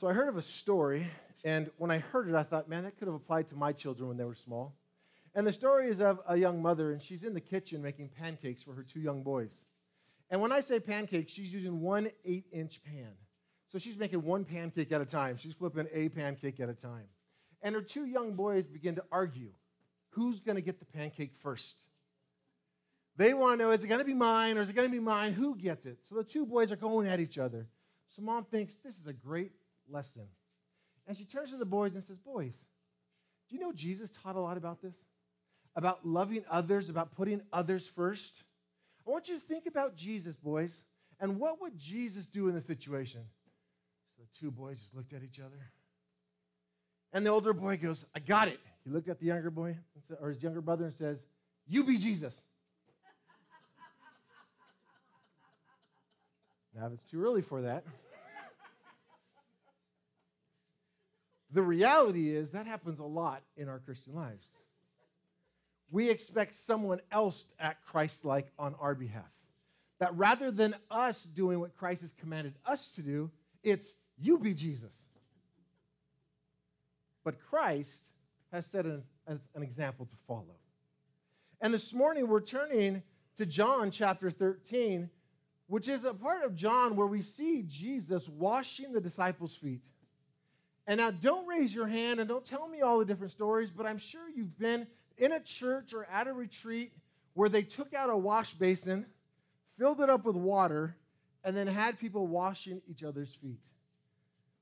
So I heard of a story, and when I heard it, I thought, man, that could have applied to my children when they were small. And the story is of a young mother, and she's in the kitchen making pancakes for her two young boys. And when I say pancakes, she's using one eight inch pan. So she's making one pancake at a time. She's flipping a pancake at a time. And her two young boys begin to argue who's going to get the pancake first? They want to know is it going to be mine or is it going to be mine? Who gets it? So the two boys are going at each other. So mom thinks this is a great lesson. And she turns to the boys and says, Boys, do you know Jesus taught a lot about this? About loving others, about putting others first? I want you to think about Jesus, boys, and what would Jesus do in this situation? So the two boys just looked at each other. And the older boy goes, I got it. He looked at the younger boy, or his younger brother, and says, You be Jesus. now, if it's too early for that, the reality is that happens a lot in our Christian lives. We expect someone else to act Christ like on our behalf. That rather than us doing what Christ has commanded us to do, it's you be Jesus. But Christ has set an, an example to follow. And this morning we're turning to John chapter 13, which is a part of John where we see Jesus washing the disciples' feet. And now, don't raise your hand and don't tell me all the different stories, but I'm sure you've been in a church or at a retreat where they took out a wash basin, filled it up with water, and then had people washing each other's feet.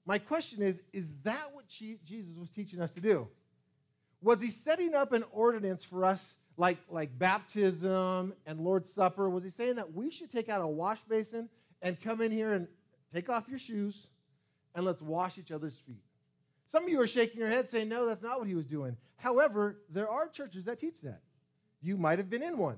My question is is that what Jesus was teaching us to do? Was he setting up an ordinance for us like, like baptism and Lord's Supper? Was he saying that we should take out a wash basin and come in here and take off your shoes and let's wash each other's feet? Some of you are shaking your head saying, no, that's not what he was doing. However, there are churches that teach that. You might have been in one.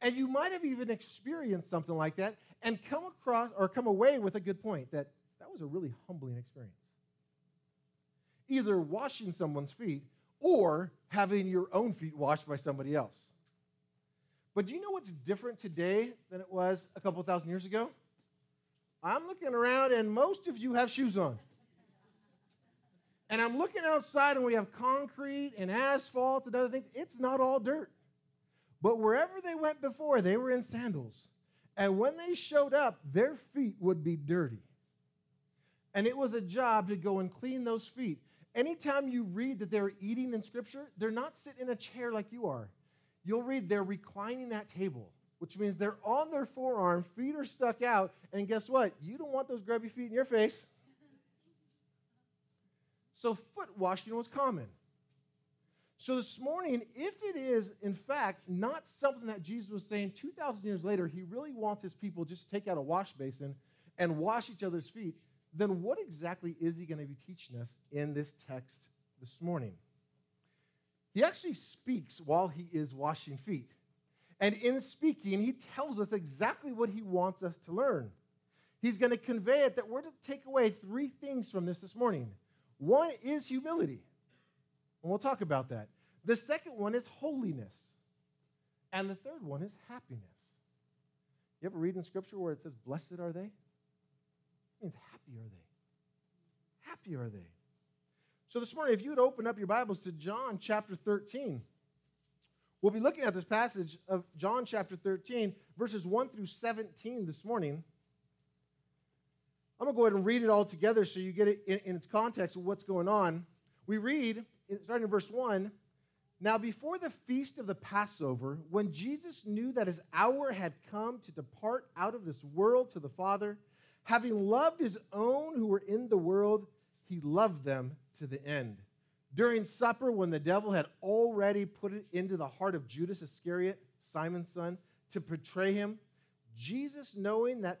And you might have even experienced something like that and come across or come away with a good point that that was a really humbling experience. Either washing someone's feet or having your own feet washed by somebody else. But do you know what's different today than it was a couple thousand years ago? I'm looking around and most of you have shoes on. And I'm looking outside and we have concrete and asphalt and other things. It's not all dirt. But wherever they went before, they were in sandals. And when they showed up, their feet would be dirty. And it was a job to go and clean those feet. Anytime you read that they're eating in Scripture, they're not sitting in a chair like you are. You'll read they're reclining at table, which means they're on their forearm, feet are stuck out, and guess what? You don't want those grubby feet in your face. So foot washing was common. So this morning, if it is in fact not something that Jesus was saying 2,000 years later, he really wants his people just to take out a wash basin and wash each other's feet, then what exactly is he going to be teaching us in this text this morning? He actually speaks while he is washing feet. And in speaking, he tells us exactly what he wants us to learn. He's going to convey it that we're to take away three things from this this morning. One is humility, and we'll talk about that. The second one is holiness, and the third one is happiness. You ever read in Scripture where it says, Blessed are they? It means happy are they? Happy are they? So this morning, if you would open up your Bibles to John chapter 13, we'll be looking at this passage of John chapter 13, verses 1 through 17 this morning. I'm going to go ahead and read it all together so you get it in, in its context of what's going on. We read, starting in verse 1 Now, before the feast of the Passover, when Jesus knew that his hour had come to depart out of this world to the Father, Having loved his own who were in the world, he loved them to the end. During supper, when the devil had already put it into the heart of Judas Iscariot, Simon's son, to betray him, Jesus, knowing that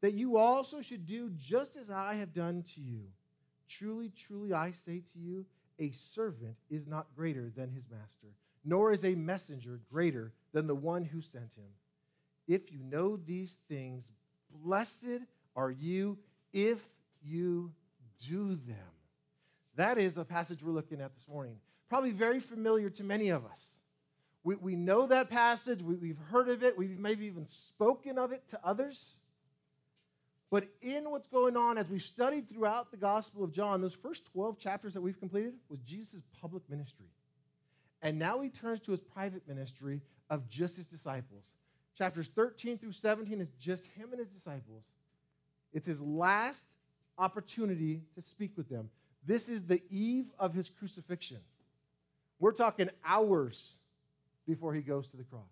that you also should do just as I have done to you. Truly, truly, I say to you, a servant is not greater than his master, nor is a messenger greater than the one who sent him. If you know these things, blessed are you if you do them. That is the passage we're looking at this morning. Probably very familiar to many of us. We, we know that passage, we, we've heard of it, we've maybe even spoken of it to others. But in what's going on as we've studied throughout the Gospel of John, those first 12 chapters that we've completed was Jesus' public ministry. And now he turns to his private ministry of just his disciples. Chapters 13 through 17 is just him and his disciples. It's his last opportunity to speak with them. This is the eve of his crucifixion. We're talking hours before he goes to the cross.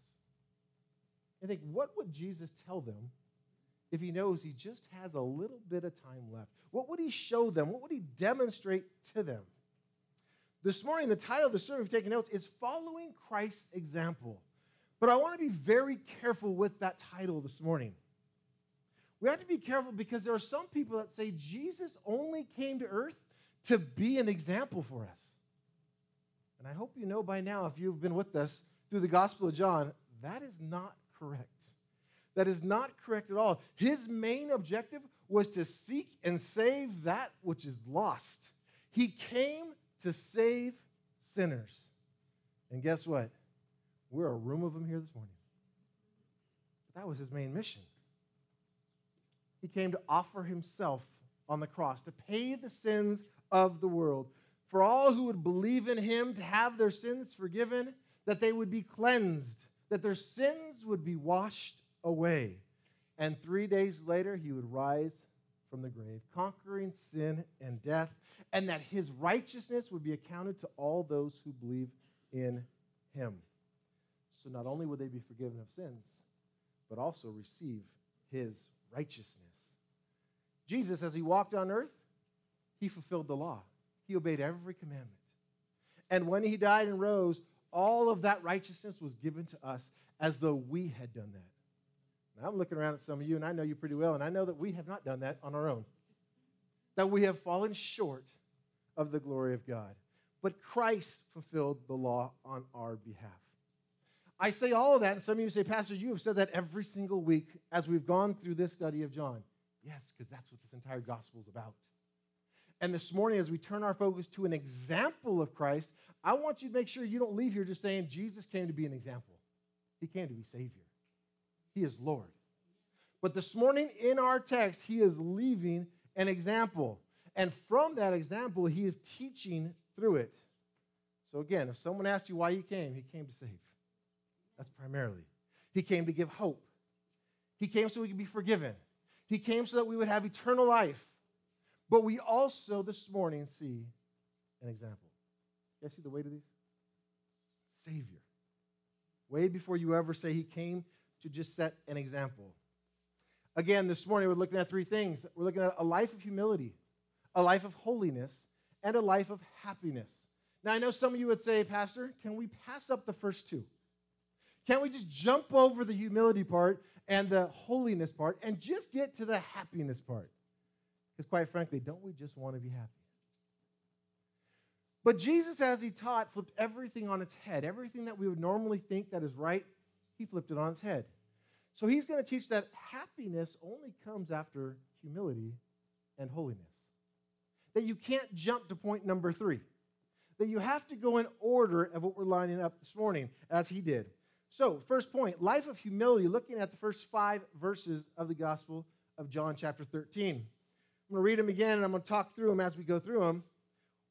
I think, what would Jesus tell them if he knows he just has a little bit of time left? What would he show them? What would he demonstrate to them? This morning, the title of the sermon, if you're taking notes, is Following Christ's Example. But I want to be very careful with that title this morning. We have to be careful because there are some people that say Jesus only came to earth to be an example for us. And I hope you know by now, if you've been with us through the Gospel of John, that is not correct. That is not correct at all. His main objective was to seek and save that which is lost. He came to save sinners. And guess what? We're a room of them here this morning. But that was his main mission. He came to offer himself on the cross to pay the sins of the world. For all who would believe in him to have their sins forgiven, that they would be cleansed, that their sins would be washed away. And three days later, he would rise from the grave, conquering sin and death, and that his righteousness would be accounted to all those who believe in him. So not only would they be forgiven of sins, but also receive his righteousness. Jesus, as he walked on earth, he fulfilled the law. He obeyed every commandment. And when he died and rose, all of that righteousness was given to us as though we had done that. Now, I'm looking around at some of you, and I know you pretty well, and I know that we have not done that on our own. That we have fallen short of the glory of God. But Christ fulfilled the law on our behalf. I say all of that, and some of you say, Pastor, you have said that every single week as we've gone through this study of John. Yes, because that's what this entire gospel is about. And this morning, as we turn our focus to an example of Christ, I want you to make sure you don't leave here just saying Jesus came to be an example. He came to be Savior, He is Lord. But this morning in our text, He is leaving an example. And from that example, He is teaching through it. So again, if someone asked you why He came, He came to save. That's primarily. He came to give hope. He came so we could be forgiven. He came so that we would have eternal life. But we also this morning see an example. You guys see the weight of these? Savior. Way before you ever say he came to just set an example. Again, this morning we're looking at three things. We're looking at a life of humility, a life of holiness, and a life of happiness. Now, I know some of you would say, Pastor, can we pass up the first two? Can't we just jump over the humility part and the holiness part and just get to the happiness part. Because, quite frankly, don't we just want to be happy? But Jesus, as he taught, flipped everything on its head. Everything that we would normally think that is right, he flipped it on its head. So he's going to teach that happiness only comes after humility and holiness. that you can't jump to point number three, that you have to go in order of what we're lining up this morning, as he did. So, first point life of humility, looking at the first five verses of the Gospel of John, chapter 13. I'm going to read them again and I'm going to talk through them as we go through them.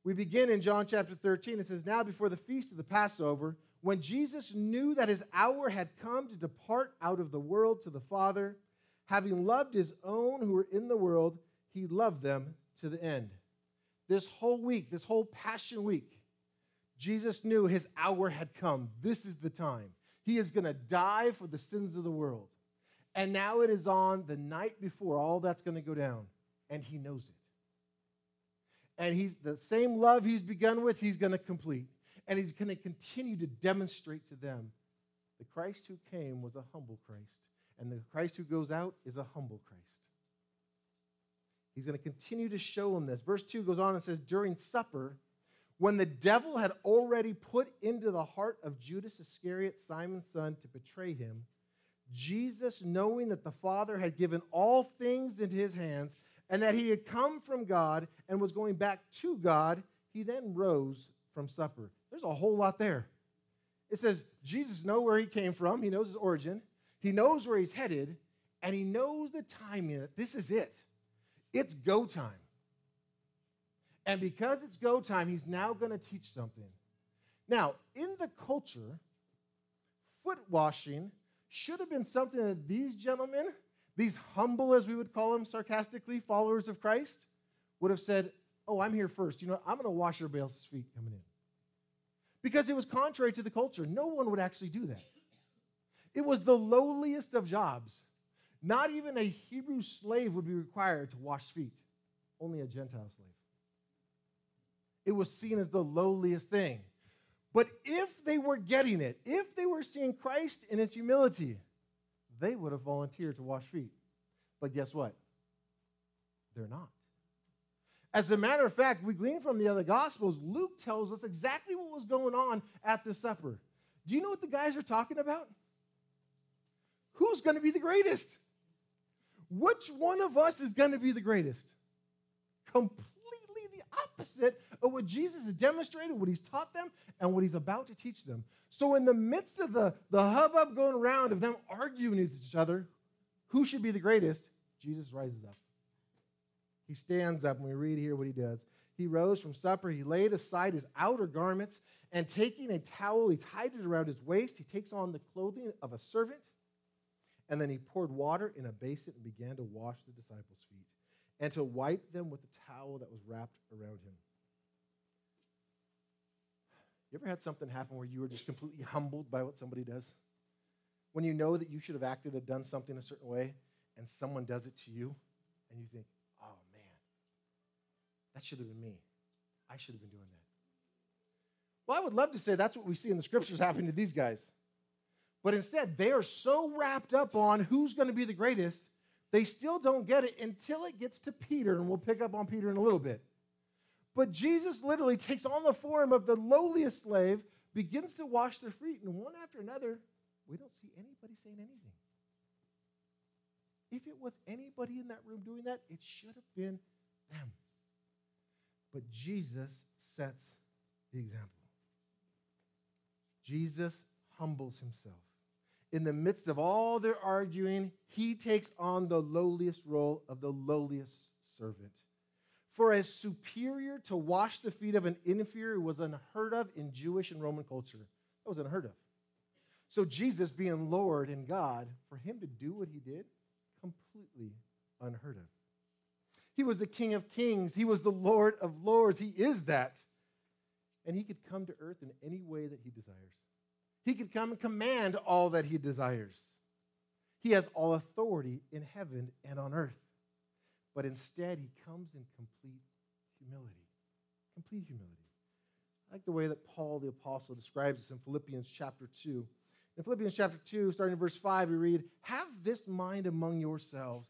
We begin in John chapter 13. It says, Now before the feast of the Passover, when Jesus knew that his hour had come to depart out of the world to the Father, having loved his own who were in the world, he loved them to the end. This whole week, this whole Passion Week, Jesus knew his hour had come. This is the time. He is going to die for the sins of the world. And now it is on the night before all that's going to go down, and he knows it. And he's the same love he's begun with, he's going to complete. And he's going to continue to demonstrate to them the Christ who came was a humble Christ, and the Christ who goes out is a humble Christ. He's going to continue to show them this. Verse 2 goes on and says, During supper, when the devil had already put into the heart of Judas Iscariot, Simon's son, to betray him, Jesus, knowing that the Father had given all things into his hands and that he had come from God and was going back to God, he then rose from supper. There's a whole lot there. It says Jesus knows where he came from, he knows his origin, he knows where he's headed, and he knows the timing that this is it. It's go time. And because it's go time, he's now going to teach something. Now, in the culture, foot washing should have been something that these gentlemen, these humble, as we would call them sarcastically, followers of Christ, would have said, Oh, I'm here first. You know, I'm going to wash everybody else's feet coming in. Because it was contrary to the culture. No one would actually do that. It was the lowliest of jobs. Not even a Hebrew slave would be required to wash feet, only a Gentile slave. It was seen as the lowliest thing. But if they were getting it, if they were seeing Christ in his humility, they would have volunteered to wash feet. But guess what? They're not. As a matter of fact, we glean from the other Gospels, Luke tells us exactly what was going on at the supper. Do you know what the guys are talking about? Who's going to be the greatest? Which one of us is going to be the greatest? Completely the opposite of what Jesus has demonstrated, what he's taught them, and what he's about to teach them. So, in the midst of the, the hubbub going around of them arguing with each other, who should be the greatest? Jesus rises up. He stands up, and we read here what he does. He rose from supper, he laid aside his outer garments, and taking a towel, he tied it around his waist. He takes on the clothing of a servant and then he poured water in a basin and began to wash the disciples' feet and to wipe them with the towel that was wrapped around him. You ever had something happen where you were just completely humbled by what somebody does? When you know that you should have acted or done something a certain way, and someone does it to you, and you think, that should have been me. I should have been doing that. Well, I would love to say that's what we see in the scriptures happening to these guys. But instead, they are so wrapped up on who's going to be the greatest, they still don't get it until it gets to Peter, and we'll pick up on Peter in a little bit. But Jesus literally takes on the form of the lowliest slave, begins to wash their feet, and one after another, we don't see anybody saying anything. If it was anybody in that room doing that, it should have been them. But Jesus sets the example. Jesus humbles himself in the midst of all their arguing, he takes on the lowliest role of the lowliest servant. For as superior to wash the feet of an inferior was unheard of in Jewish and Roman culture. That was unheard of. So, Jesus being Lord and God, for him to do what he did, completely unheard of. He was the King of kings, he was the Lord of lords. He is that. And he could come to earth in any way that he desires. He could come and command all that he desires. He has all authority in heaven and on earth. But instead, he comes in complete humility. Complete humility. I like the way that Paul the Apostle describes this in Philippians chapter 2. In Philippians chapter 2, starting in verse 5, we read, Have this mind among yourselves,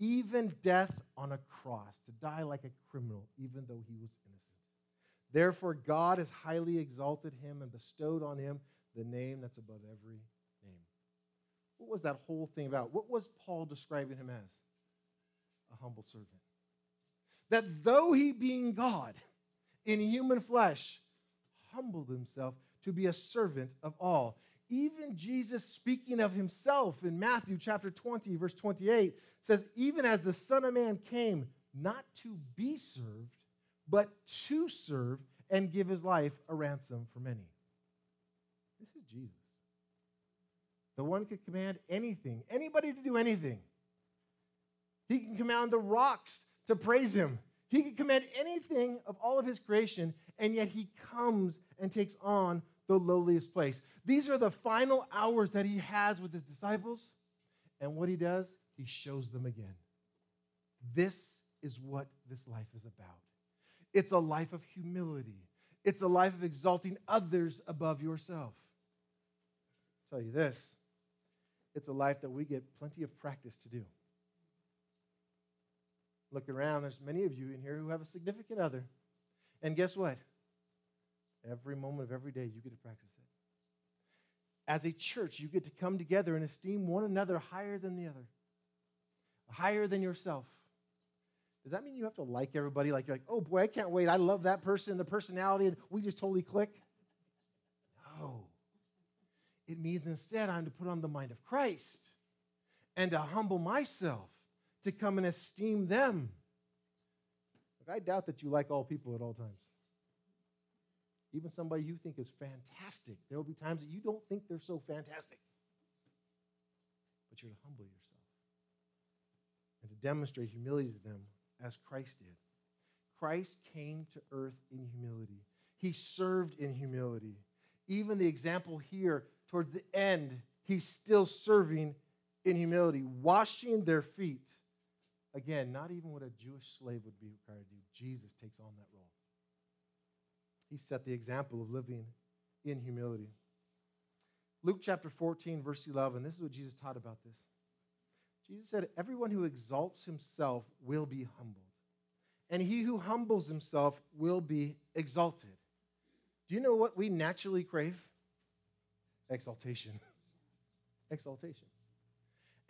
even death on a cross, to die like a criminal, even though he was innocent. Therefore, God has highly exalted him and bestowed on him the name that's above every name. What was that whole thing about? What was Paul describing him as? A humble servant. That though he being God in human flesh, humbled himself to be a servant of all. Even Jesus, speaking of himself in Matthew chapter 20, verse 28, says, Even as the Son of Man came not to be served, but to serve and give his life a ransom for many. This is Jesus. The one could command anything, anybody to do anything. He can command the rocks to praise him. He can command anything of all of his creation, and yet he comes and takes on the lowliest place. These are the final hours that he has with his disciples. And what he does, he shows them again. This is what this life is about. It's a life of humility, it's a life of exalting others above yourself. I'll tell you this it's a life that we get plenty of practice to do. Look around, there's many of you in here who have a significant other. And guess what? Every moment of every day, you get to practice it. As a church, you get to come together and esteem one another higher than the other, higher than yourself. Does that mean you have to like everybody? Like you're like, oh boy, I can't wait. I love that person, the personality, and we just totally click? No. It means instead I'm to put on the mind of Christ and to humble myself to come and esteem them. Look, I doubt that you like all people at all times. Even somebody you think is fantastic, there will be times that you don't think they're so fantastic. But you're to humble yourself and to demonstrate humility to them as Christ did. Christ came to earth in humility, he served in humility. Even the example here, towards the end, he's still serving in humility, washing their feet. Again, not even what a Jewish slave would be required to do. Jesus takes on that role. He set the example of living in humility. Luke chapter 14, verse 11, this is what Jesus taught about this. Jesus said, Everyone who exalts himself will be humbled, and he who humbles himself will be exalted. Do you know what we naturally crave? Exaltation. Exaltation.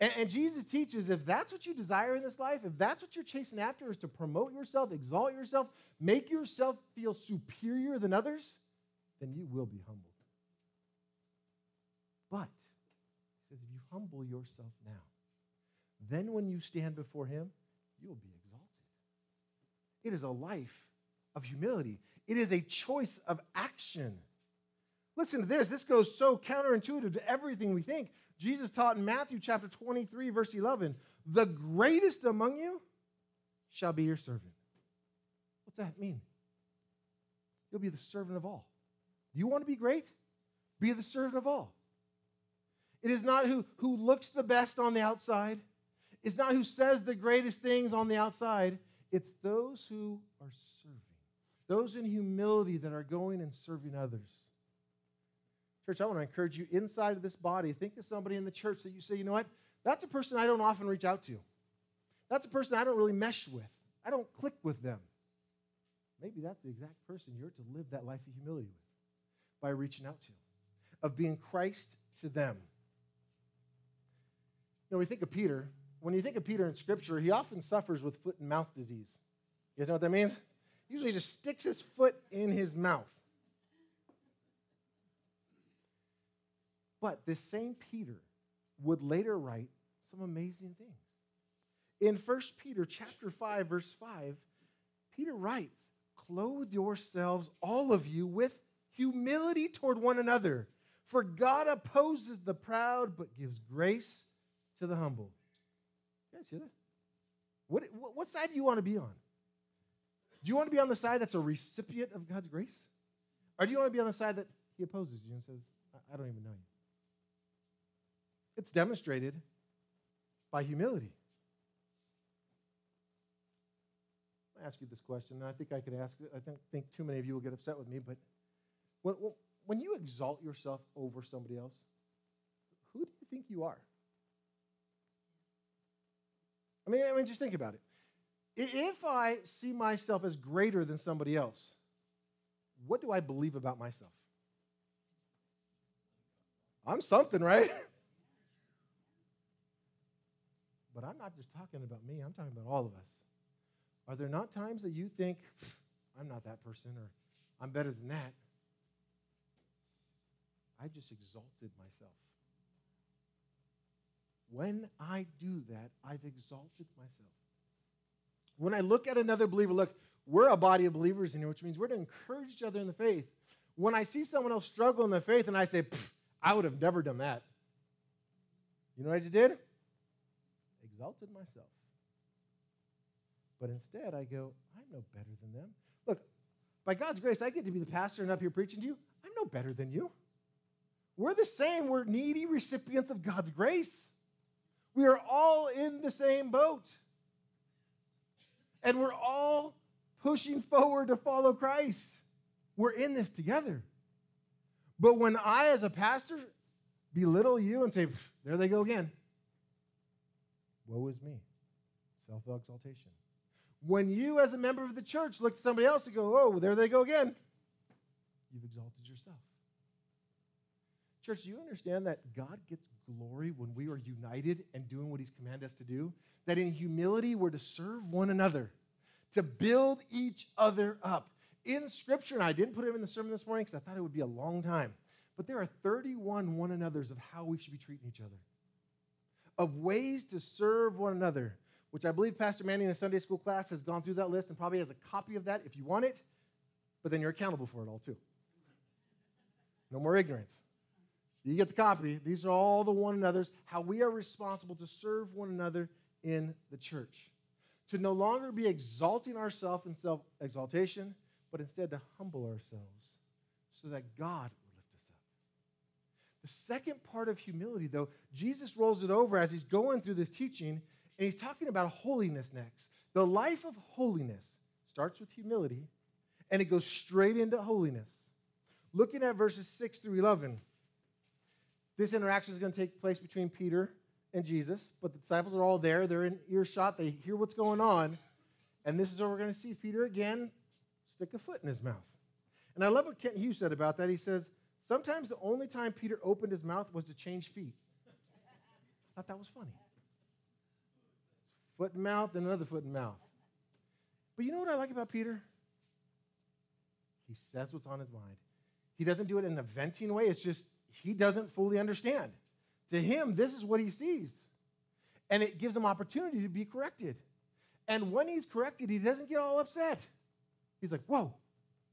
And, and, Jesus teaches if that's what you desire in this life, if that's what you're chasing after, is to promote yourself, exalt yourself, make yourself feel superior than others, then you will be humbled. But, he says, if you humble yourself now, then when you stand before him, you'll be exalted. It is a life of humility, it is a choice of action. Listen to this. This goes so counterintuitive to everything we think. Jesus taught in Matthew chapter 23, verse 11, the greatest among you shall be your servant. What's that mean? You'll be the servant of all. You want to be great? Be the servant of all. It is not who, who looks the best on the outside. It's not who says the greatest things on the outside. It's those who are serving, those in humility that are going and serving others. Church, I want to encourage you inside of this body, think of somebody in the church that you say, you know what? That's a person I don't often reach out to. That's a person I don't really mesh with. I don't click with them. Maybe that's the exact person you're to live that life of humility with by reaching out to, of being Christ to them. You know, we think of Peter. When you think of Peter in Scripture, he often suffers with foot and mouth disease. You guys know what that means? Usually he just sticks his foot in his mouth. But this same Peter would later write some amazing things. In 1 Peter chapter 5 verse 5, Peter writes, "Clothe yourselves all of you with humility toward one another, for God opposes the proud but gives grace to the humble." You guys hear that? What, what side do you want to be on? Do you want to be on the side that's a recipient of God's grace? Or do you want to be on the side that he opposes you and says, I don't even know you? It's demonstrated by humility. I ask you this question, and I think I could ask. I think, think too many of you will get upset with me, but when, when you exalt yourself over somebody else, who do you think you are? I mean, I mean, just think about it. If I see myself as greater than somebody else, what do I believe about myself? I'm something, right? But I'm not just talking about me, I'm talking about all of us. Are there not times that you think, I'm not that person or I'm better than that? I just exalted myself. When I do that, I've exalted myself. When I look at another believer, look, we're a body of believers in here, which means we're to encourage each other in the faith. When I see someone else struggle in the faith and I say, I would have never done that. You know what I just did? Exalted myself. But instead, I go, I'm no better than them. Look, by God's grace, I get to be the pastor and up here preaching to you. I'm no better than you. We're the same. We're needy recipients of God's grace. We are all in the same boat. And we're all pushing forward to follow Christ. We're in this together. But when I, as a pastor, belittle you and say, there they go again, woe is me. Self exaltation. When you, as a member of the church, look at somebody else and go, oh, there they go again, you've exalted yourself. Church, do you understand that God gets glory when we are united and doing what He's commanded us to do? That in humility, we're to serve one another, to build each other up. In Scripture, and I didn't put it in the sermon this morning because I thought it would be a long time, but there are 31 one another's of how we should be treating each other, of ways to serve one another, which I believe Pastor Manny in a Sunday school class has gone through that list and probably has a copy of that if you want it, but then you're accountable for it all too. No more ignorance. You get the copy. These are all the one another's, how we are responsible to serve one another in the church. To no longer be exalting ourselves in self exaltation, but instead to humble ourselves so that God will lift us up. The second part of humility, though, Jesus rolls it over as he's going through this teaching, and he's talking about holiness next. The life of holiness starts with humility, and it goes straight into holiness. Looking at verses 6 through 11. This interaction is going to take place between Peter and Jesus, but the disciples are all there. They're in earshot. They hear what's going on. And this is where we're going to see Peter again stick a foot in his mouth. And I love what Kent Hughes said about that. He says, Sometimes the only time Peter opened his mouth was to change feet. I thought that was funny. Foot and mouth, then another foot and mouth. But you know what I like about Peter? He says what's on his mind. He doesn't do it in a venting way. It's just he doesn't fully understand. To him, this is what he sees. And it gives him opportunity to be corrected. And when he's corrected, he doesn't get all upset. He's like, whoa,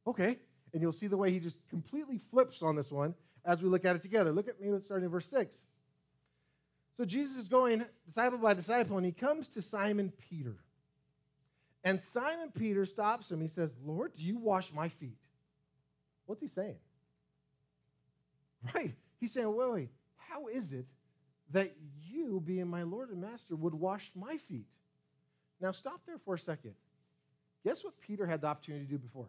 okay. And you'll see the way he just completely flips on this one as we look at it together. Look at me with starting in verse 6. So Jesus is going disciple by disciple, and he comes to Simon Peter. And Simon Peter stops him. He says, Lord, do you wash my feet? What's he saying? Right. He's saying, wait, wait, how is it that you, being my Lord and Master, would wash my feet? Now, stop there for a second. Guess what Peter had the opportunity to do before?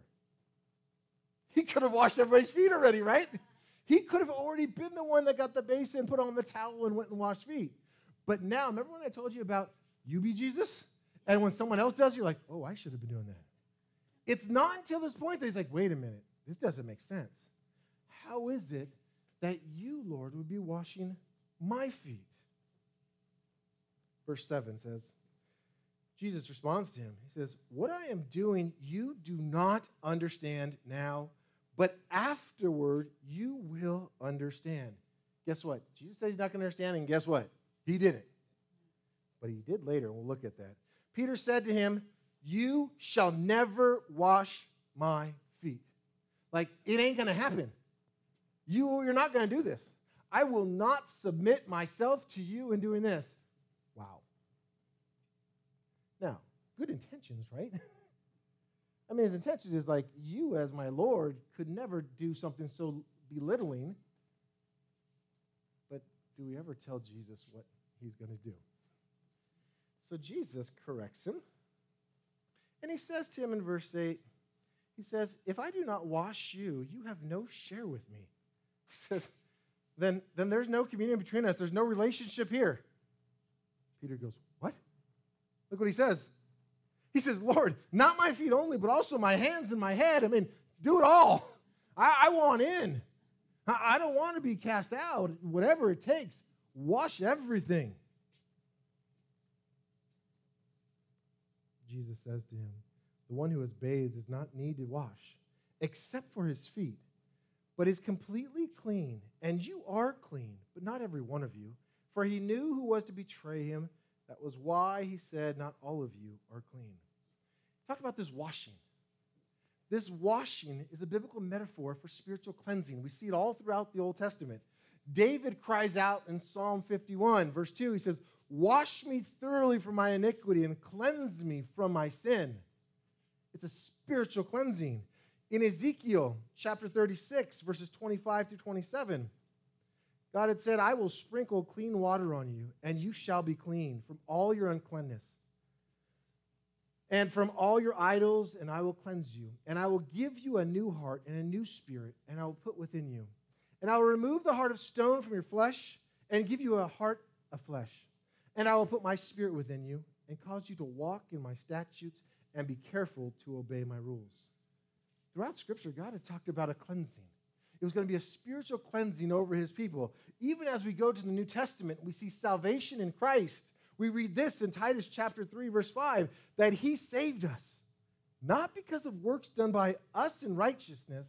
He could have washed everybody's feet already, right? He could have already been the one that got the basin, put on the towel, and went and washed feet. But now, remember when I told you about you be Jesus? And when someone else does, you're like, oh, I should have been doing that. It's not until this point that he's like, wait a minute, this doesn't make sense. How is it that you, Lord, would be washing my feet. Verse 7 says, Jesus responds to him. He says, What I am doing, you do not understand now, but afterward you will understand. Guess what? Jesus said he's not going to understand, and guess what? He didn't. But he did later, and we'll look at that. Peter said to him, You shall never wash my feet. Like, it ain't going to happen. You, you're not going to do this. I will not submit myself to you in doing this. Wow. Now, good intentions, right? I mean, his intention is like, you, as my Lord, could never do something so belittling. But do we ever tell Jesus what he's going to do? So Jesus corrects him. And he says to him in verse 8, He says, If I do not wash you, you have no share with me. He says, then, then there's no communion between us. There's no relationship here. Peter goes, What? Look what he says. He says, Lord, not my feet only, but also my hands and my head. I mean, do it all. I, I want in. I, I don't want to be cast out. Whatever it takes, wash everything. Jesus says to him, The one who has bathed does not need to wash, except for his feet, but is completely clean. And you are clean, but not every one of you. For he knew who was to betray him. That was why he said, Not all of you are clean. Talk about this washing. This washing is a biblical metaphor for spiritual cleansing. We see it all throughout the Old Testament. David cries out in Psalm 51, verse 2, he says, Wash me thoroughly from my iniquity and cleanse me from my sin. It's a spiritual cleansing. In Ezekiel chapter 36, verses 25 through 27, God had said, I will sprinkle clean water on you, and you shall be clean from all your uncleanness. And from all your idols, and I will cleanse you. And I will give you a new heart and a new spirit, and I will put within you. And I will remove the heart of stone from your flesh, and give you a heart of flesh. And I will put my spirit within you, and cause you to walk in my statutes, and be careful to obey my rules. Throughout Scripture, God had talked about a cleansing. It was going to be a spiritual cleansing over his people. Even as we go to the New Testament, we see salvation in Christ. We read this in Titus chapter 3, verse 5 that he saved us, not because of works done by us in righteousness,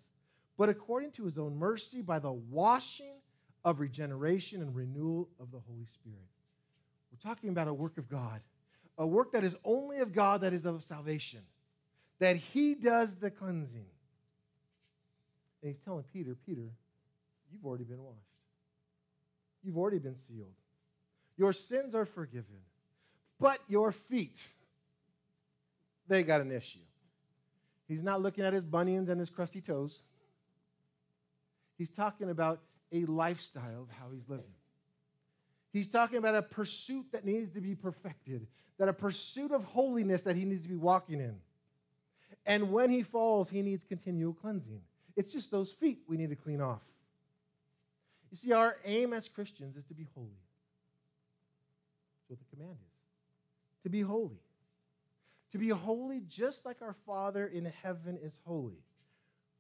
but according to his own mercy by the washing of regeneration and renewal of the Holy Spirit. We're talking about a work of God, a work that is only of God that is of salvation, that he does the cleansing. And he's telling Peter, Peter, you've already been washed. You've already been sealed. Your sins are forgiven. But your feet, they got an issue. He's not looking at his bunions and his crusty toes. He's talking about a lifestyle of how he's living. He's talking about a pursuit that needs to be perfected, that a pursuit of holiness that he needs to be walking in. And when he falls, he needs continual cleansing. It's just those feet we need to clean off. You see, our aim as Christians is to be holy. That's what the command is to be holy. To be holy just like our Father in heaven is holy.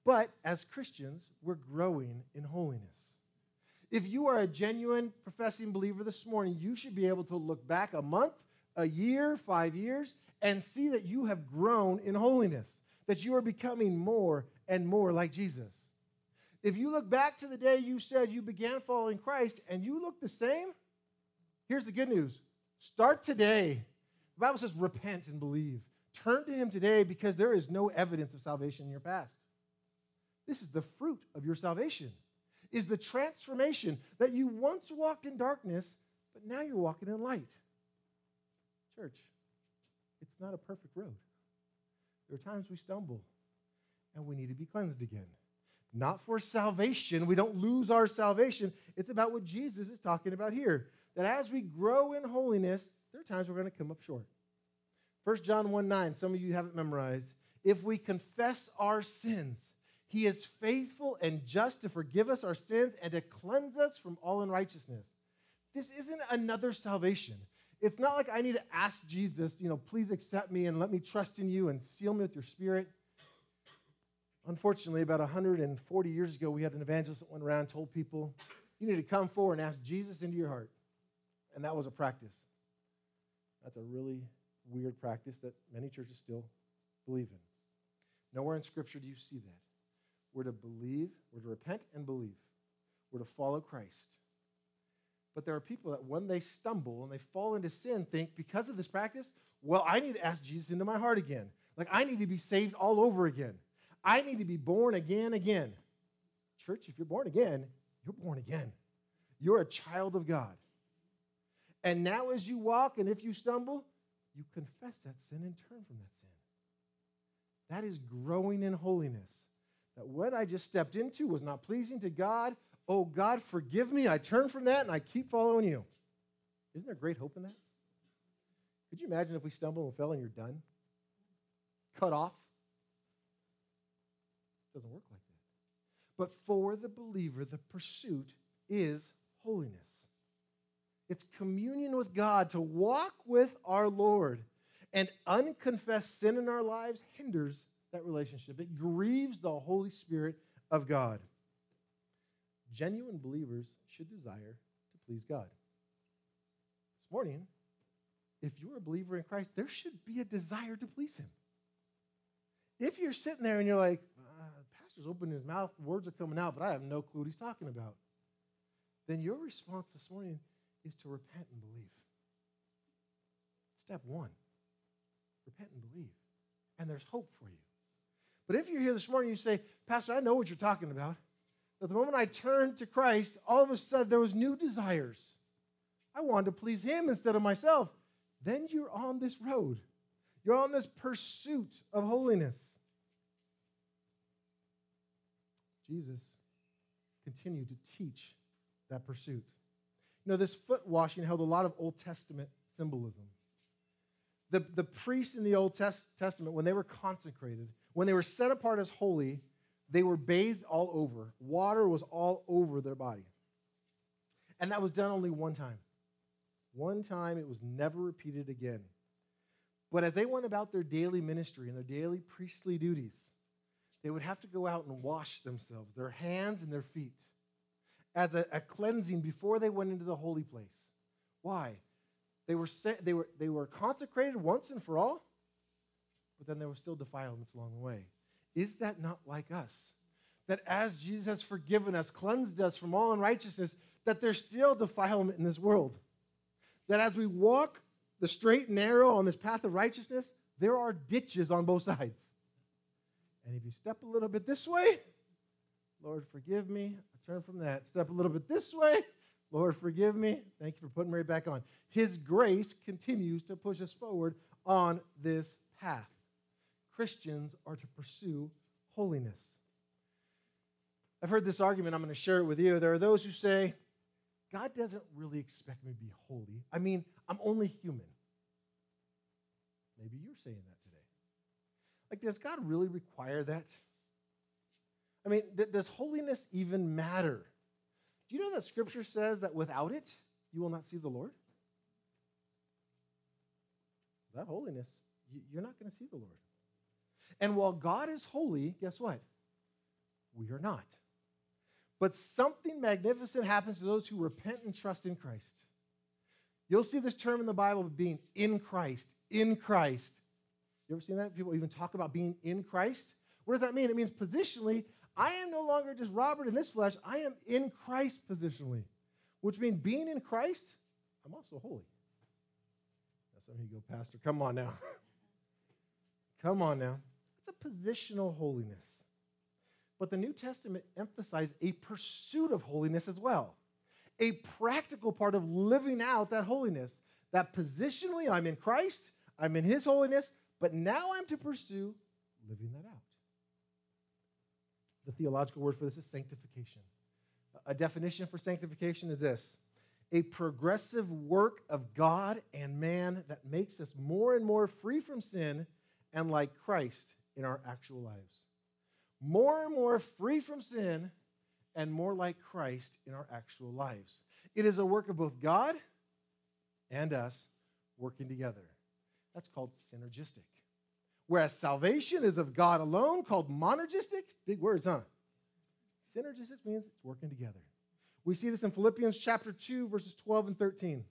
But as Christians, we're growing in holiness. If you are a genuine professing believer this morning, you should be able to look back a month, a year, five years, and see that you have grown in holiness, that you are becoming more and more like Jesus. If you look back to the day you said you began following Christ and you look the same, here's the good news start today. The Bible says, repent and believe. Turn to Him today because there is no evidence of salvation in your past. This is the fruit of your salvation, is the transformation that you once walked in darkness, but now you're walking in light. Church, it's not a perfect road. There are times we stumble and we need to be cleansed again. Not for salvation, we don't lose our salvation. It's about what Jesus is talking about here. That as we grow in holiness, there are times we're going to come up short. 1 John 1 9, some of you haven't memorized. If we confess our sins, he is faithful and just to forgive us our sins and to cleanse us from all unrighteousness. This isn't another salvation. It's not like I need to ask Jesus, you know, please accept me and let me trust in you and seal me with your spirit. Unfortunately, about 140 years ago, we had an evangelist that went around and told people, you need to come forward and ask Jesus into your heart. And that was a practice. That's a really weird practice that many churches still believe in. Nowhere in Scripture do you see that. We're to believe, we're to repent and believe. We're to follow Christ. But there are people that when they stumble and they fall into sin think, because of this practice, well, I need to ask Jesus into my heart again. Like, I need to be saved all over again. I need to be born again, again. Church, if you're born again, you're born again. You're a child of God. And now, as you walk, and if you stumble, you confess that sin and turn from that sin. That is growing in holiness. That what I just stepped into was not pleasing to God. Oh, God, forgive me. I turn from that and I keep following you. Isn't there great hope in that? Could you imagine if we stumble and fell and you're done? Cut off? It doesn't work like that. But for the believer, the pursuit is holiness. It's communion with God to walk with our Lord. And unconfessed sin in our lives hinders that relationship. It grieves the Holy Spirit of God. Genuine believers should desire to please God. This morning, if you're a believer in Christ, there should be a desire to please Him. If you're sitting there and you're like, pastor's opening his mouth, words are coming out, but I have no clue what he's talking about, then your response this morning is to repent and believe. Step one repent and believe. And there's hope for you. But if you're here this morning, you say, Pastor, I know what you're talking about. But the moment I turned to Christ, all of a sudden there was new desires. I wanted to please Him instead of myself. Then you're on this road. You're on this pursuit of holiness. Jesus continued to teach that pursuit. You know, this foot washing held a lot of Old Testament symbolism. The, the priests in the Old Testament, when they were consecrated, when they were set apart as holy, they were bathed all over. Water was all over their body. And that was done only one time. One time, it was never repeated again. But as they went about their daily ministry and their daily priestly duties, they would have to go out and wash themselves, their hands and their feet, as a, a cleansing before they went into the holy place. Why? They were, set, they, were, they were consecrated once and for all, but then there were still defilements along the way. Is that not like us? That as Jesus has forgiven us, cleansed us from all unrighteousness, that there's still defilement in this world. That as we walk the straight and narrow on this path of righteousness, there are ditches on both sides. And if you step a little bit this way, Lord, forgive me. I turn from that. Step a little bit this way. Lord, forgive me. Thank you for putting me back on. His grace continues to push us forward on this path. Christians are to pursue holiness. I've heard this argument. I'm going to share it with you. There are those who say, God doesn't really expect me to be holy. I mean, I'm only human. Maybe you're saying that. Like, does God really require that? I mean, th- does holiness even matter? Do you know that scripture says that without it, you will not see the Lord? That holiness, you're not going to see the Lord. And while God is holy, guess what? We are not. But something magnificent happens to those who repent and trust in Christ. You'll see this term in the Bible being in Christ, in Christ. You ever seen that? People even talk about being in Christ. What does that mean? It means positionally, I am no longer just Robert in this flesh, I am in Christ positionally, which means being in Christ, I'm also holy. Now, some of you go, Pastor, come on now. come on now. It's a positional holiness. But the New Testament emphasized a pursuit of holiness as well, a practical part of living out that holiness. That positionally, I'm in Christ, I'm in His holiness, but now I'm to pursue living that out. The theological word for this is sanctification. A definition for sanctification is this a progressive work of God and man that makes us more and more free from sin and like Christ in our actual lives. More and more free from sin and more like Christ in our actual lives. It is a work of both God and us working together. That's called synergistic. Whereas salvation is of God alone, called monergistic. Big words, huh? Synergistic means it's working together. We see this in Philippians chapter 2, verses 12 and 13.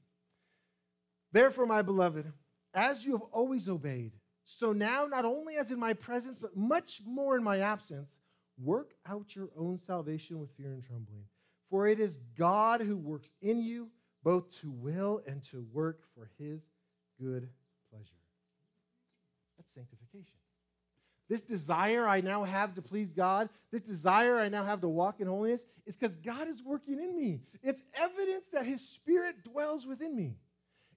Therefore, my beloved, as you have always obeyed, so now, not only as in my presence, but much more in my absence, work out your own salvation with fear and trembling. For it is God who works in you both to will and to work for his good that's sanctification. This desire I now have to please God, this desire I now have to walk in holiness, is because God is working in me. It's evidence that His Spirit dwells within me.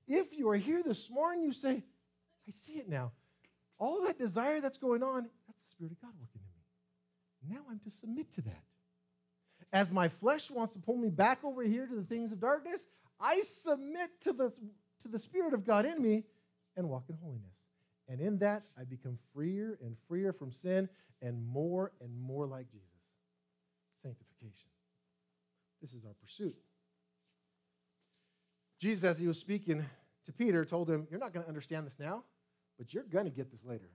If you are here this morning, you say, I see it now. All that desire that's going on, that's the Spirit of God working in me. Now I'm to submit to that. As my flesh wants to pull me back over here to the things of darkness, I submit to the, to the Spirit of God in me and walk in holiness. And in that, I become freer and freer from sin and more and more like Jesus. Sanctification. This is our pursuit. Jesus, as he was speaking to Peter, told him, You're not going to understand this now, but you're going to get this later.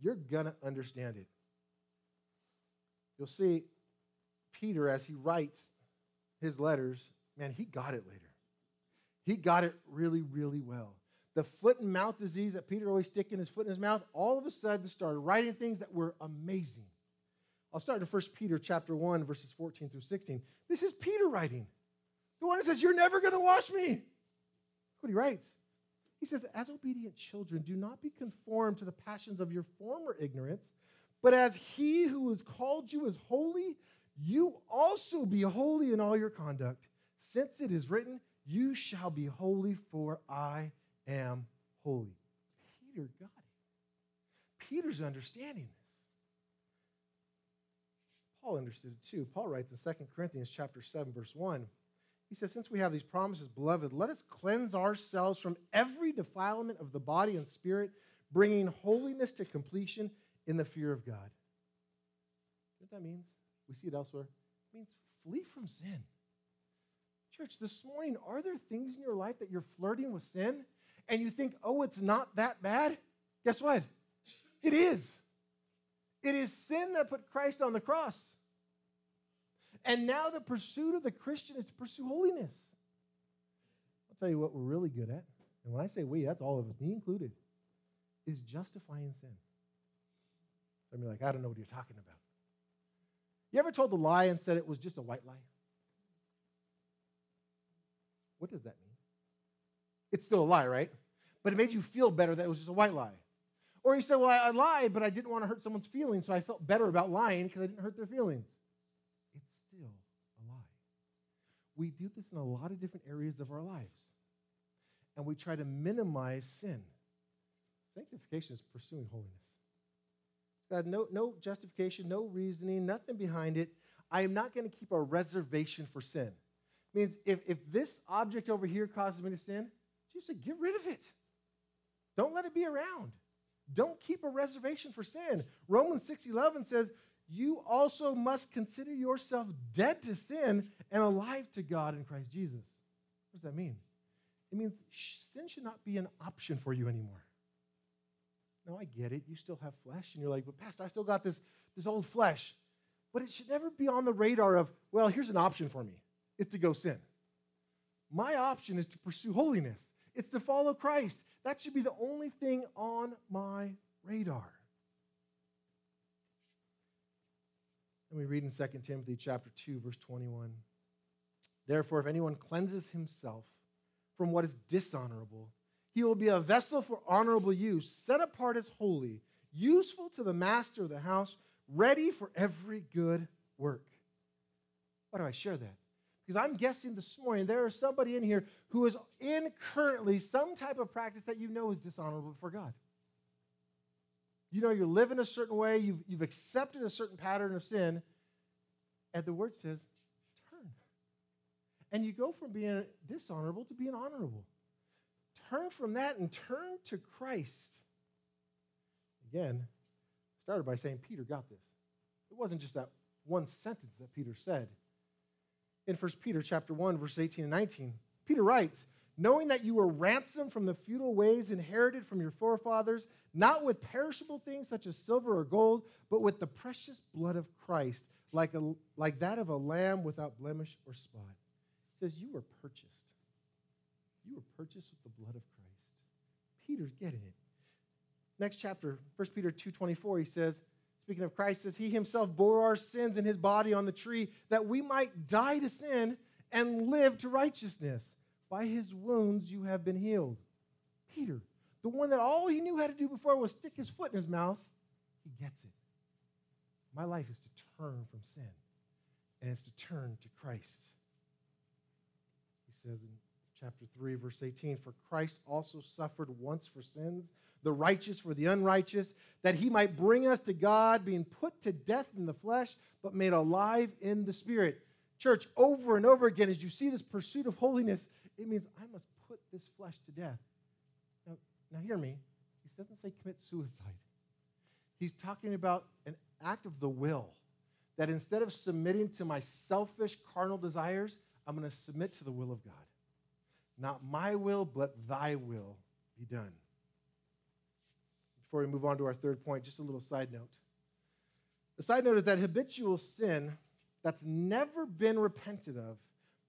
You're going to understand it. You'll see Peter, as he writes his letters, man, he got it later. He got it really, really well. The foot and mouth disease that Peter always sticking his foot in his mouth, all of a sudden started writing things that were amazing. I'll start in 1 Peter chapter 1, verses 14 through 16. This is Peter writing. The one who says, You're never going to wash me. Look what he writes. He says, As obedient children, do not be conformed to the passions of your former ignorance, but as he who has called you is holy, you also be holy in all your conduct, since it is written, You shall be holy, for I am holy. Peter got it. Peter's understanding this. Paul understood it too. Paul writes in 2 Corinthians chapter 7, verse 1. He says, Since we have these promises, beloved, let us cleanse ourselves from every defilement of the body and spirit, bringing holiness to completion in the fear of God. You know what that means? We see it elsewhere. It means flee from sin. Church, this morning, are there things in your life that you're flirting with sin and you think, oh, it's not that bad? Guess what? It is. It is sin that put Christ on the cross. And now the pursuit of the Christian is to pursue holiness. I'll tell you what we're really good at. And when I say we, that's all of us, me included, is justifying sin. I mean, like, I don't know what you're talking about. You ever told a lie and said it was just a white lie? What does that mean? It's still a lie, right? But it made you feel better that it was just a white lie. Or you said, Well, I, lied, but I didn't want to hurt someone's feelings, so I felt better about lying because I didn't hurt their feelings. It's still a lie. We do this in a lot of different areas of our lives. And we try to minimize sin. Sanctification is pursuing holiness. God, no, no justification, no reasoning, nothing behind it. I am not going to keep a reservation for sin. It means if, if this object over here causes me to sin, Jesus said, get rid of it. Don't let it be around. Don't keep a reservation for sin. Romans 6:11 says, "You also must consider yourself dead to sin and alive to God in Christ Jesus." What does that mean? It means sin should not be an option for you anymore. No, I get it. You still have flesh, and you're like, but Pastor, I still got this, this old flesh. But it should never be on the radar of, well, here's an option for me. It's to go sin. My option is to pursue holiness. It's to follow Christ. That should be the only thing on my radar. And we read in 2 Timothy chapter 2 verse 21. Therefore if anyone cleanses himself from what is dishonorable, he will be a vessel for honorable use, set apart as holy, useful to the master of the house, ready for every good work. Why do I share that? Because I'm guessing this morning there is somebody in here who is in currently some type of practice that you know is dishonorable for God. You know you're living a certain way, you've, you've accepted a certain pattern of sin, and the word says, turn. And you go from being dishonorable to being honorable. Turn from that and turn to Christ. Again, started by saying Peter got this. It wasn't just that one sentence that Peter said in 1 Peter chapter 1, verse 18 and 19. Peter writes, knowing that you were ransomed from the futile ways inherited from your forefathers, not with perishable things such as silver or gold, but with the precious blood of Christ, like, a, like that of a lamb without blemish or spot. He says, You were purchased. You were purchased with the blood of Christ. Peter's getting it. Next chapter, 1 Peter 2.24, he says, speaking of Christ, says, He himself bore our sins in his body on the tree that we might die to sin and live to righteousness. By his wounds you have been healed. Peter, the one that all he knew how to do before was stick his foot in his mouth, he gets it. My life is to turn from sin, and it's to turn to Christ. He says in chapter 3, verse 18 For Christ also suffered once for sins the righteous for the unrighteous, that he might bring us to God, being put to death in the flesh, but made alive in the spirit. Church, over and over again, as you see this pursuit of holiness, it means I must put this flesh to death. Now, now hear me. He doesn't say commit suicide. He's talking about an act of the will. That instead of submitting to my selfish carnal desires, I'm going to submit to the will of God. Not my will, but thy will be done. Before we move on to our third point, just a little side note. The side note is that habitual sin that's never been repented of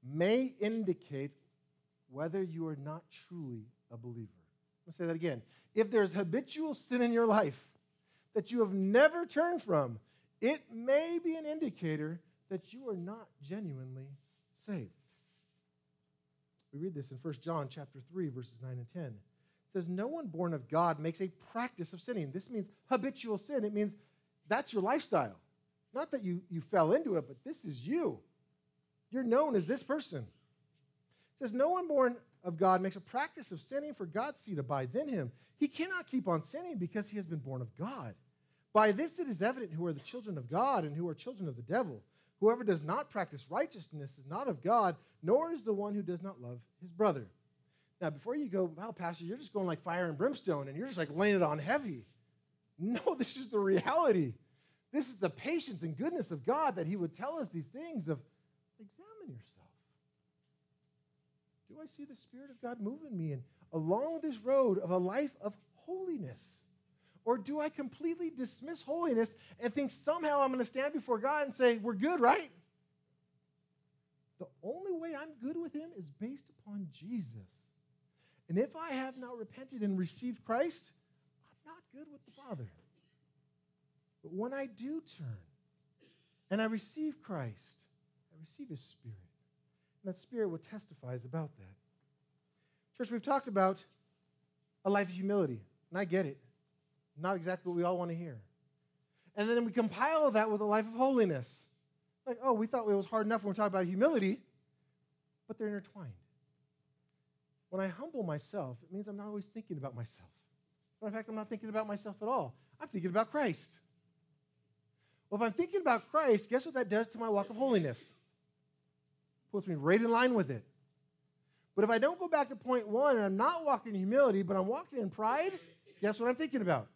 may indicate whether you are not truly a believer. I'll say that again. If there's habitual sin in your life that you have never turned from, it may be an indicator that you are not genuinely saved. We read this in 1 John chapter 3 verses 9 and 10. It says no one born of God makes a practice of sinning. This means habitual sin. It means that's your lifestyle. Not that you, you fell into it, but this is you. You're known as this person. It says, No one born of God makes a practice of sinning, for God's seed abides in him. He cannot keep on sinning because he has been born of God. By this it is evident who are the children of God and who are children of the devil. Whoever does not practice righteousness is not of God, nor is the one who does not love his brother. Now, before you go, wow, Pastor, you're just going like fire and brimstone and you're just like laying it on heavy. No, this is the reality. This is the patience and goodness of God that He would tell us these things of examine yourself. Do I see the Spirit of God moving me and along this road of a life of holiness? Or do I completely dismiss holiness and think somehow I'm going to stand before God and say, We're good, right? The only way I'm good with Him is based upon Jesus. And if I have not repented and received Christ, I'm not good with the Father. But when I do turn and I receive Christ, I receive His Spirit. And that Spirit will testify about that. Church, we've talked about a life of humility, and I get it. Not exactly what we all want to hear. And then we compile that with a life of holiness. Like, oh, we thought it was hard enough when we talk about humility, but they're intertwined. When I humble myself, it means I'm not always thinking about myself. in fact, I'm not thinking about myself at all. I'm thinking about Christ. Well, if I'm thinking about Christ, guess what that does to my walk of holiness? Puts me right in line with it. But if I don't go back to point one and I'm not walking in humility, but I'm walking in pride, guess what I'm thinking about?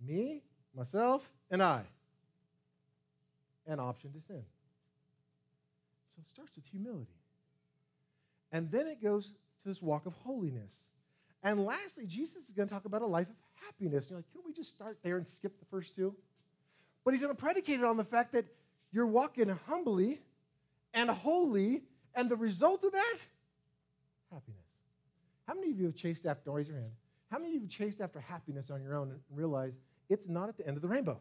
Me, myself, and I. An option to sin. So it starts with humility. And then it goes to this walk of holiness. And lastly, Jesus is going to talk about a life of happiness. You're like, can we just start there and skip the first two? But he's going to predicate it on the fact that you're walking humbly and holy, and the result of that, happiness. How many of you have chased after, raise your hand, how many of you have chased after happiness on your own and realized it's not at the end of the rainbow?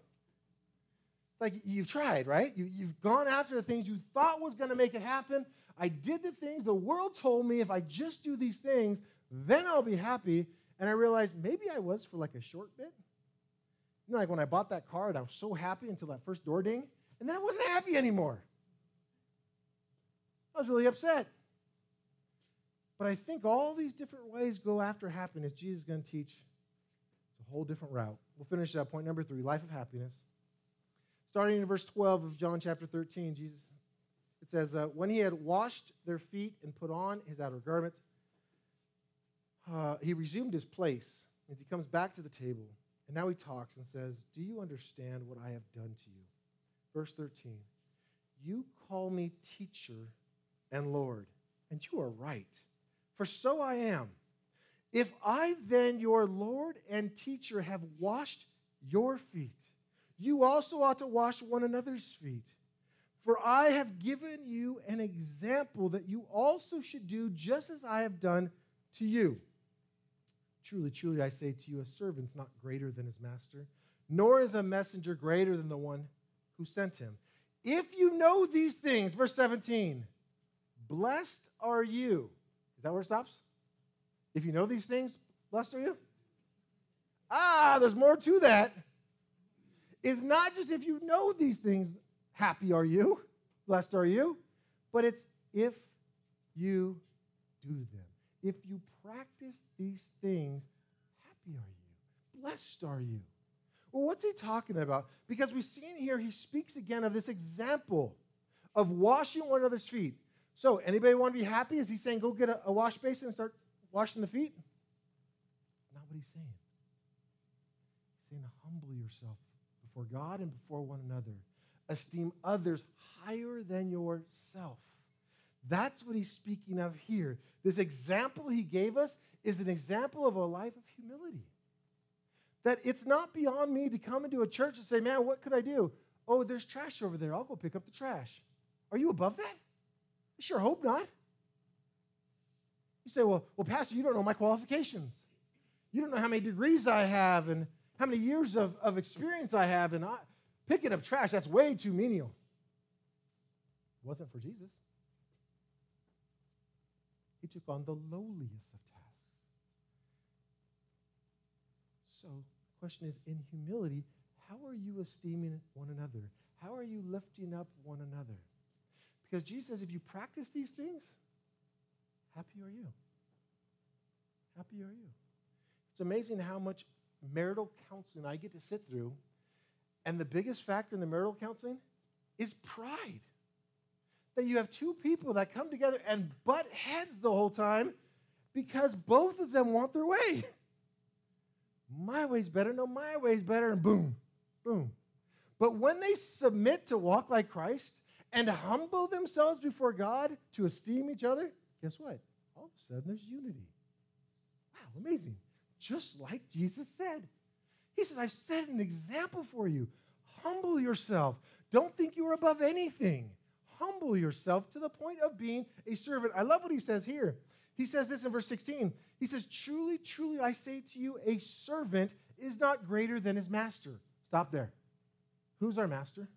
It's like you've tried, right? You, you've gone after the things you thought was going to make it happen. I did the things the world told me if I just do these things, then I'll be happy. And I realized maybe I was for like a short bit. You know, like when I bought that car and I was so happy until that first door ding, and then I wasn't happy anymore. I was really upset. But I think all these different ways go after happiness. Jesus is going to teach. It's a whole different route. We'll finish that point number three life of happiness. Starting in verse 12 of John chapter 13, Jesus, it says, uh, When he had washed their feet and put on his outer garments, uh, he resumed his place as he comes back to the table. And now he talks and says, Do you understand what I have done to you? Verse 13 You call me teacher and Lord, and you are right, for so I am. If I then, your Lord and teacher, have washed your feet, you also ought to wash one another's feet. For I have given you an example that you also should do just as I have done to you. Truly, truly, I say to you, a servant's not greater than his master, nor is a messenger greater than the one who sent him. If you know these things, verse 17, blessed are you. Is that where it stops? If you know these things, blessed are you? Ah, there's more to that. It's not just if you know these things, happy are you, blessed are you, but it's if you do them. If you practice these things, happy are you, blessed are you. Well, what's he talking about? Because we see in here, he speaks again of this example of washing one another's feet. So, anybody want to be happy? Is he saying go get a, a wash basin and start washing the feet? Not what he's saying. He's saying humble yourself before God and before one another. Esteem others higher than yourself. That's what he's speaking of here. This example he gave us is an example of a life of humility. That it's not beyond me to come into a church and say, man, what could I do? Oh, there's trash over there. I'll go pick up the trash. Are you above that? I sure hope not. You say, well, well, Pastor, you don't know my qualifications. You don't know how many degrees I have and how many years of, of experience I have. And I, uh, picking up trash, that's way too menial. It wasn't for Jesus. He took on the lowliest of tasks. So, the question is in humility, how are you esteeming one another? How are you lifting up one another? Because Jesus says, if you practice these things, happy are you. Happy are you. It's amazing how much marital counseling I get to sit through. And the biggest factor in the marital counseling is pride. That you have two people that come together and butt heads the whole time because both of them want their way. My way's better, no, my way's better, and boom, boom. But when they submit to walk like Christ and humble themselves before God to esteem each other, guess what? All of a sudden there's unity. Wow, amazing. Just like Jesus said. He says, I've set an example for you. Humble yourself. Don't think you are above anything. Humble yourself to the point of being a servant. I love what he says here. He says this in verse 16. He says, Truly, truly, I say to you, a servant is not greater than his master. Stop there. Who's our master?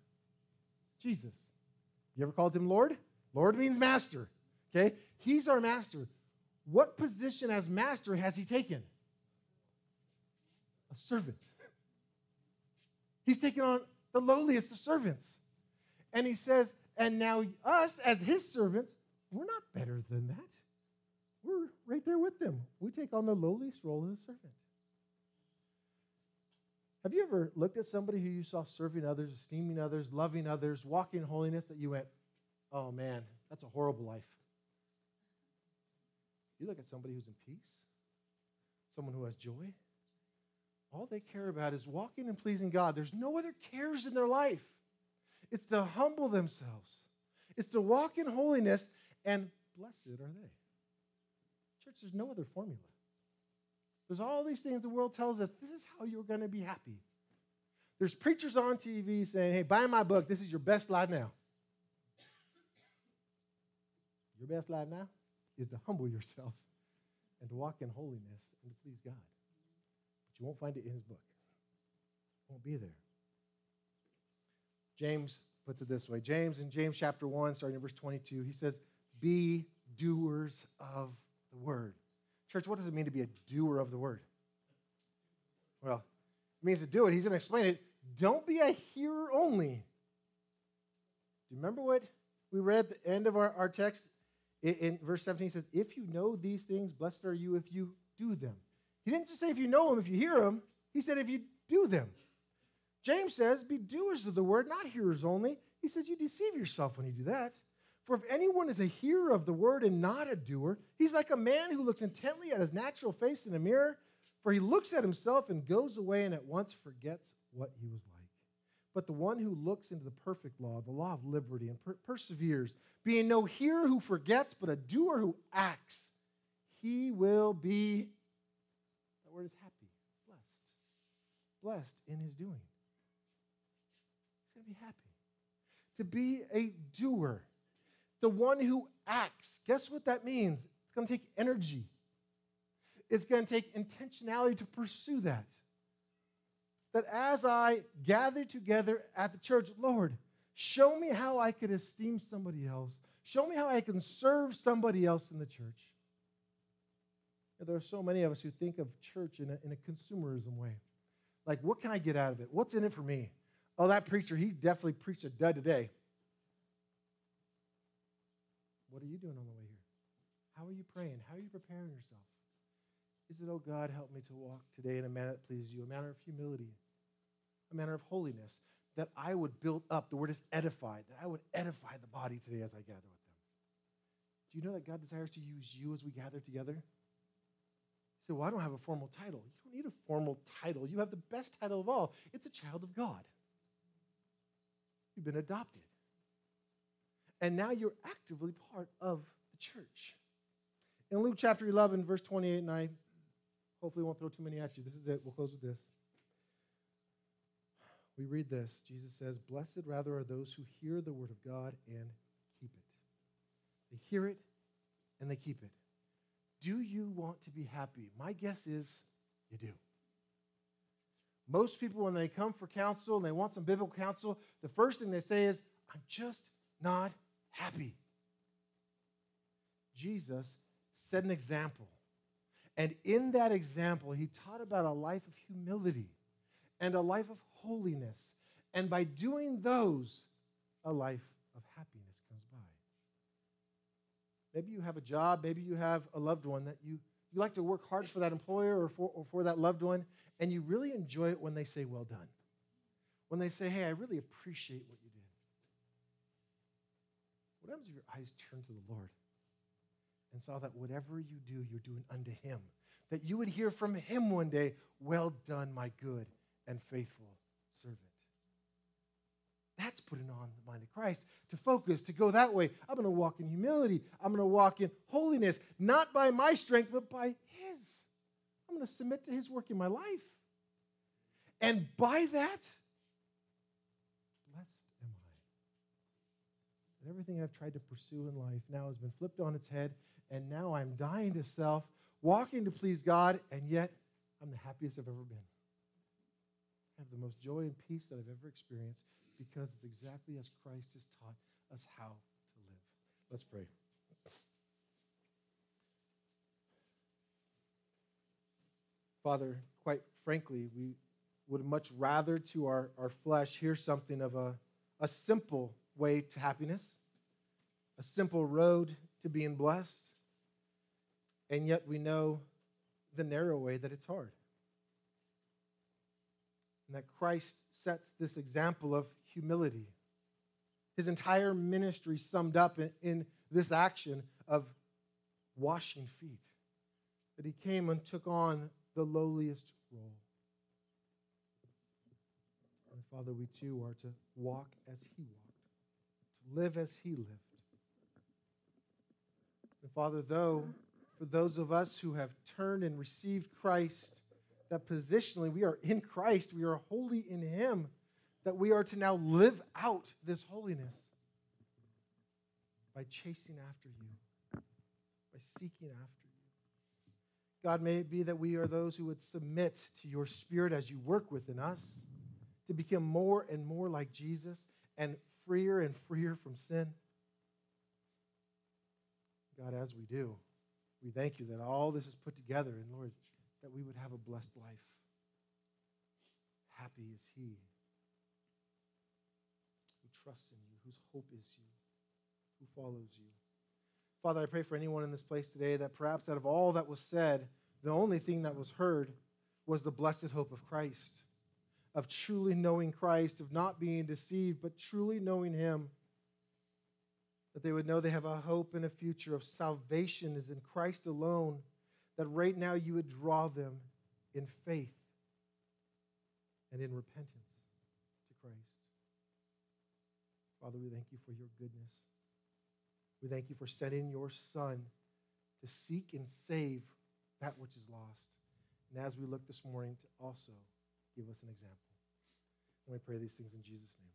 Jesus. You ever called him Lord? Lord means master. Okay? He's our master. What position as master has he taken? A servant. He's taking on the lowliest of servants. And he says, and now us as his servants, we're not better than that. We're right there with them. We take on the lowliest role of the servant. Have you ever looked at somebody who you saw serving others, esteeming others, loving others, walking in holiness that you went, oh man, that's a horrible life? You look at somebody who's in peace, someone who has joy. All they care about is walking and pleasing God. There's no other cares in their life. It's to humble themselves, it's to walk in holiness, and blessed are they. Church, there's no other formula. There's all these things the world tells us this is how you're going to be happy. There's preachers on TV saying, hey, buy my book. This is your best life now. Your best life now is to humble yourself and to walk in holiness and to please God. But you won't find it in his book, it won't be there. James puts it this way James in James chapter 1, starting in verse 22, he says, Be doers of the word. Church, what does it mean to be a doer of the word? Well, it means to do it. He's going to explain it. Don't be a hearer only. Do you remember what we read at the end of our, our text? In, in verse 17, he says, If you know these things, blessed are you if you do them. He didn't just say if you know them, if you hear them. He said if you do them. James says, Be doers of the word, not hearers only. He says, You deceive yourself when you do that. For if anyone is a hearer of the word and not a doer, he's like a man who looks intently at his natural face in a mirror, for he looks at himself and goes away and at once forgets what he was like. But the one who looks into the perfect law, the law of liberty, and per- perseveres, being no hearer who forgets, but a doer who acts, he will be, word is happy, blessed, blessed in his doing. He's going to be happy. To be a doer the one who acts. Guess what that means? It's going to take energy, it's going to take intentionality to pursue that. That as I gather together at the church, Lord, show me how I could esteem somebody else. Show me how I can serve somebody else in the church. There are so many of us who think of church in a, in a consumerism way. Like, what can I get out of it? What's in it for me? Oh, that preacher, he definitely preached a dud today. What are you doing on the way here? How are you praying? How are you preparing yourself? Is it, oh God, help me to walk today in a manner that pleases you, a manner of humility, a manner of holiness, that I would build up. The word is edified, that I would edify the body today as I gather with them. Do you know that God desires to use you as we gather together? Say, Well, I don't have a formal title. You don't need a formal title. You have the best title of all it's a child of God. You've been adopted. And now you're actively part of the church. In Luke chapter 11, verse 28, and I hopefully won't throw too many at you. This is it. We'll close with this. We read this. Jesus says, Blessed rather are those who hear the word of God and keep it. They hear it and they keep it. Do you want to be happy? My guess is you do. Most people, when they come for counsel and they want some biblical counsel, the first thing they say is, I'm just not happy. Jesus set an example. And in that example, he taught about a life of humility and a life of holiness. And by doing those, a life of happiness. Maybe you have a job, maybe you have a loved one that you, you like to work hard for that employer or for, or for that loved one, and you really enjoy it when they say, Well done. When they say, Hey, I really appreciate what you did. What happens if your eyes turn to the Lord and saw that whatever you do, you're doing unto Him? That you would hear from Him one day, Well done, my good and faithful servant. That's putting on the mind of Christ to focus, to go that way. I'm going to walk in humility. I'm going to walk in holiness, not by my strength, but by His. I'm going to submit to His work in my life. And by that, blessed am I. And everything I've tried to pursue in life now has been flipped on its head, and now I'm dying to self, walking to please God, and yet I'm the happiest I've ever been. I have the most joy and peace that I've ever experienced because it's exactly as Christ has taught us how to live. Let's pray. Father, quite frankly, we would much rather to our, our flesh hear something of a, a simple way to happiness, a simple road to being blessed, and yet we know the narrow way that it's hard. And that Christ sets this example of humility. His entire ministry summed up in, in this action of washing feet. That he came and took on the lowliest role. And Father, we too are to walk as he walked, to live as he lived. And Father, though, for those of us who have turned and received Christ, that positionally we are in Christ, we are wholly in him, that we are to now live out this holiness by chasing after you, by seeking after you. God, may it be that we are those who would submit to your spirit as you work within us to become more and more like Jesus and freer and freer from sin. God, as we do, we thank you that all this is put together, and Lord, that we would have a blessed life. Happy is he trusts in you, whose hope is you, who follows you. Father, I pray for anyone in this place today that perhaps out of all that was said, the only thing that was heard was the blessed hope of Christ, of truly knowing Christ, of not being deceived, but truly knowing Him. That they would know they have a hope and a future of salvation is in Christ alone, that right now you would draw them in faith and in repentance Father, we thank you for your goodness. We thank you for sending your Son to seek and save that which is lost. And as we look this morning, to also give us an example. And we pray these things in Jesus' name.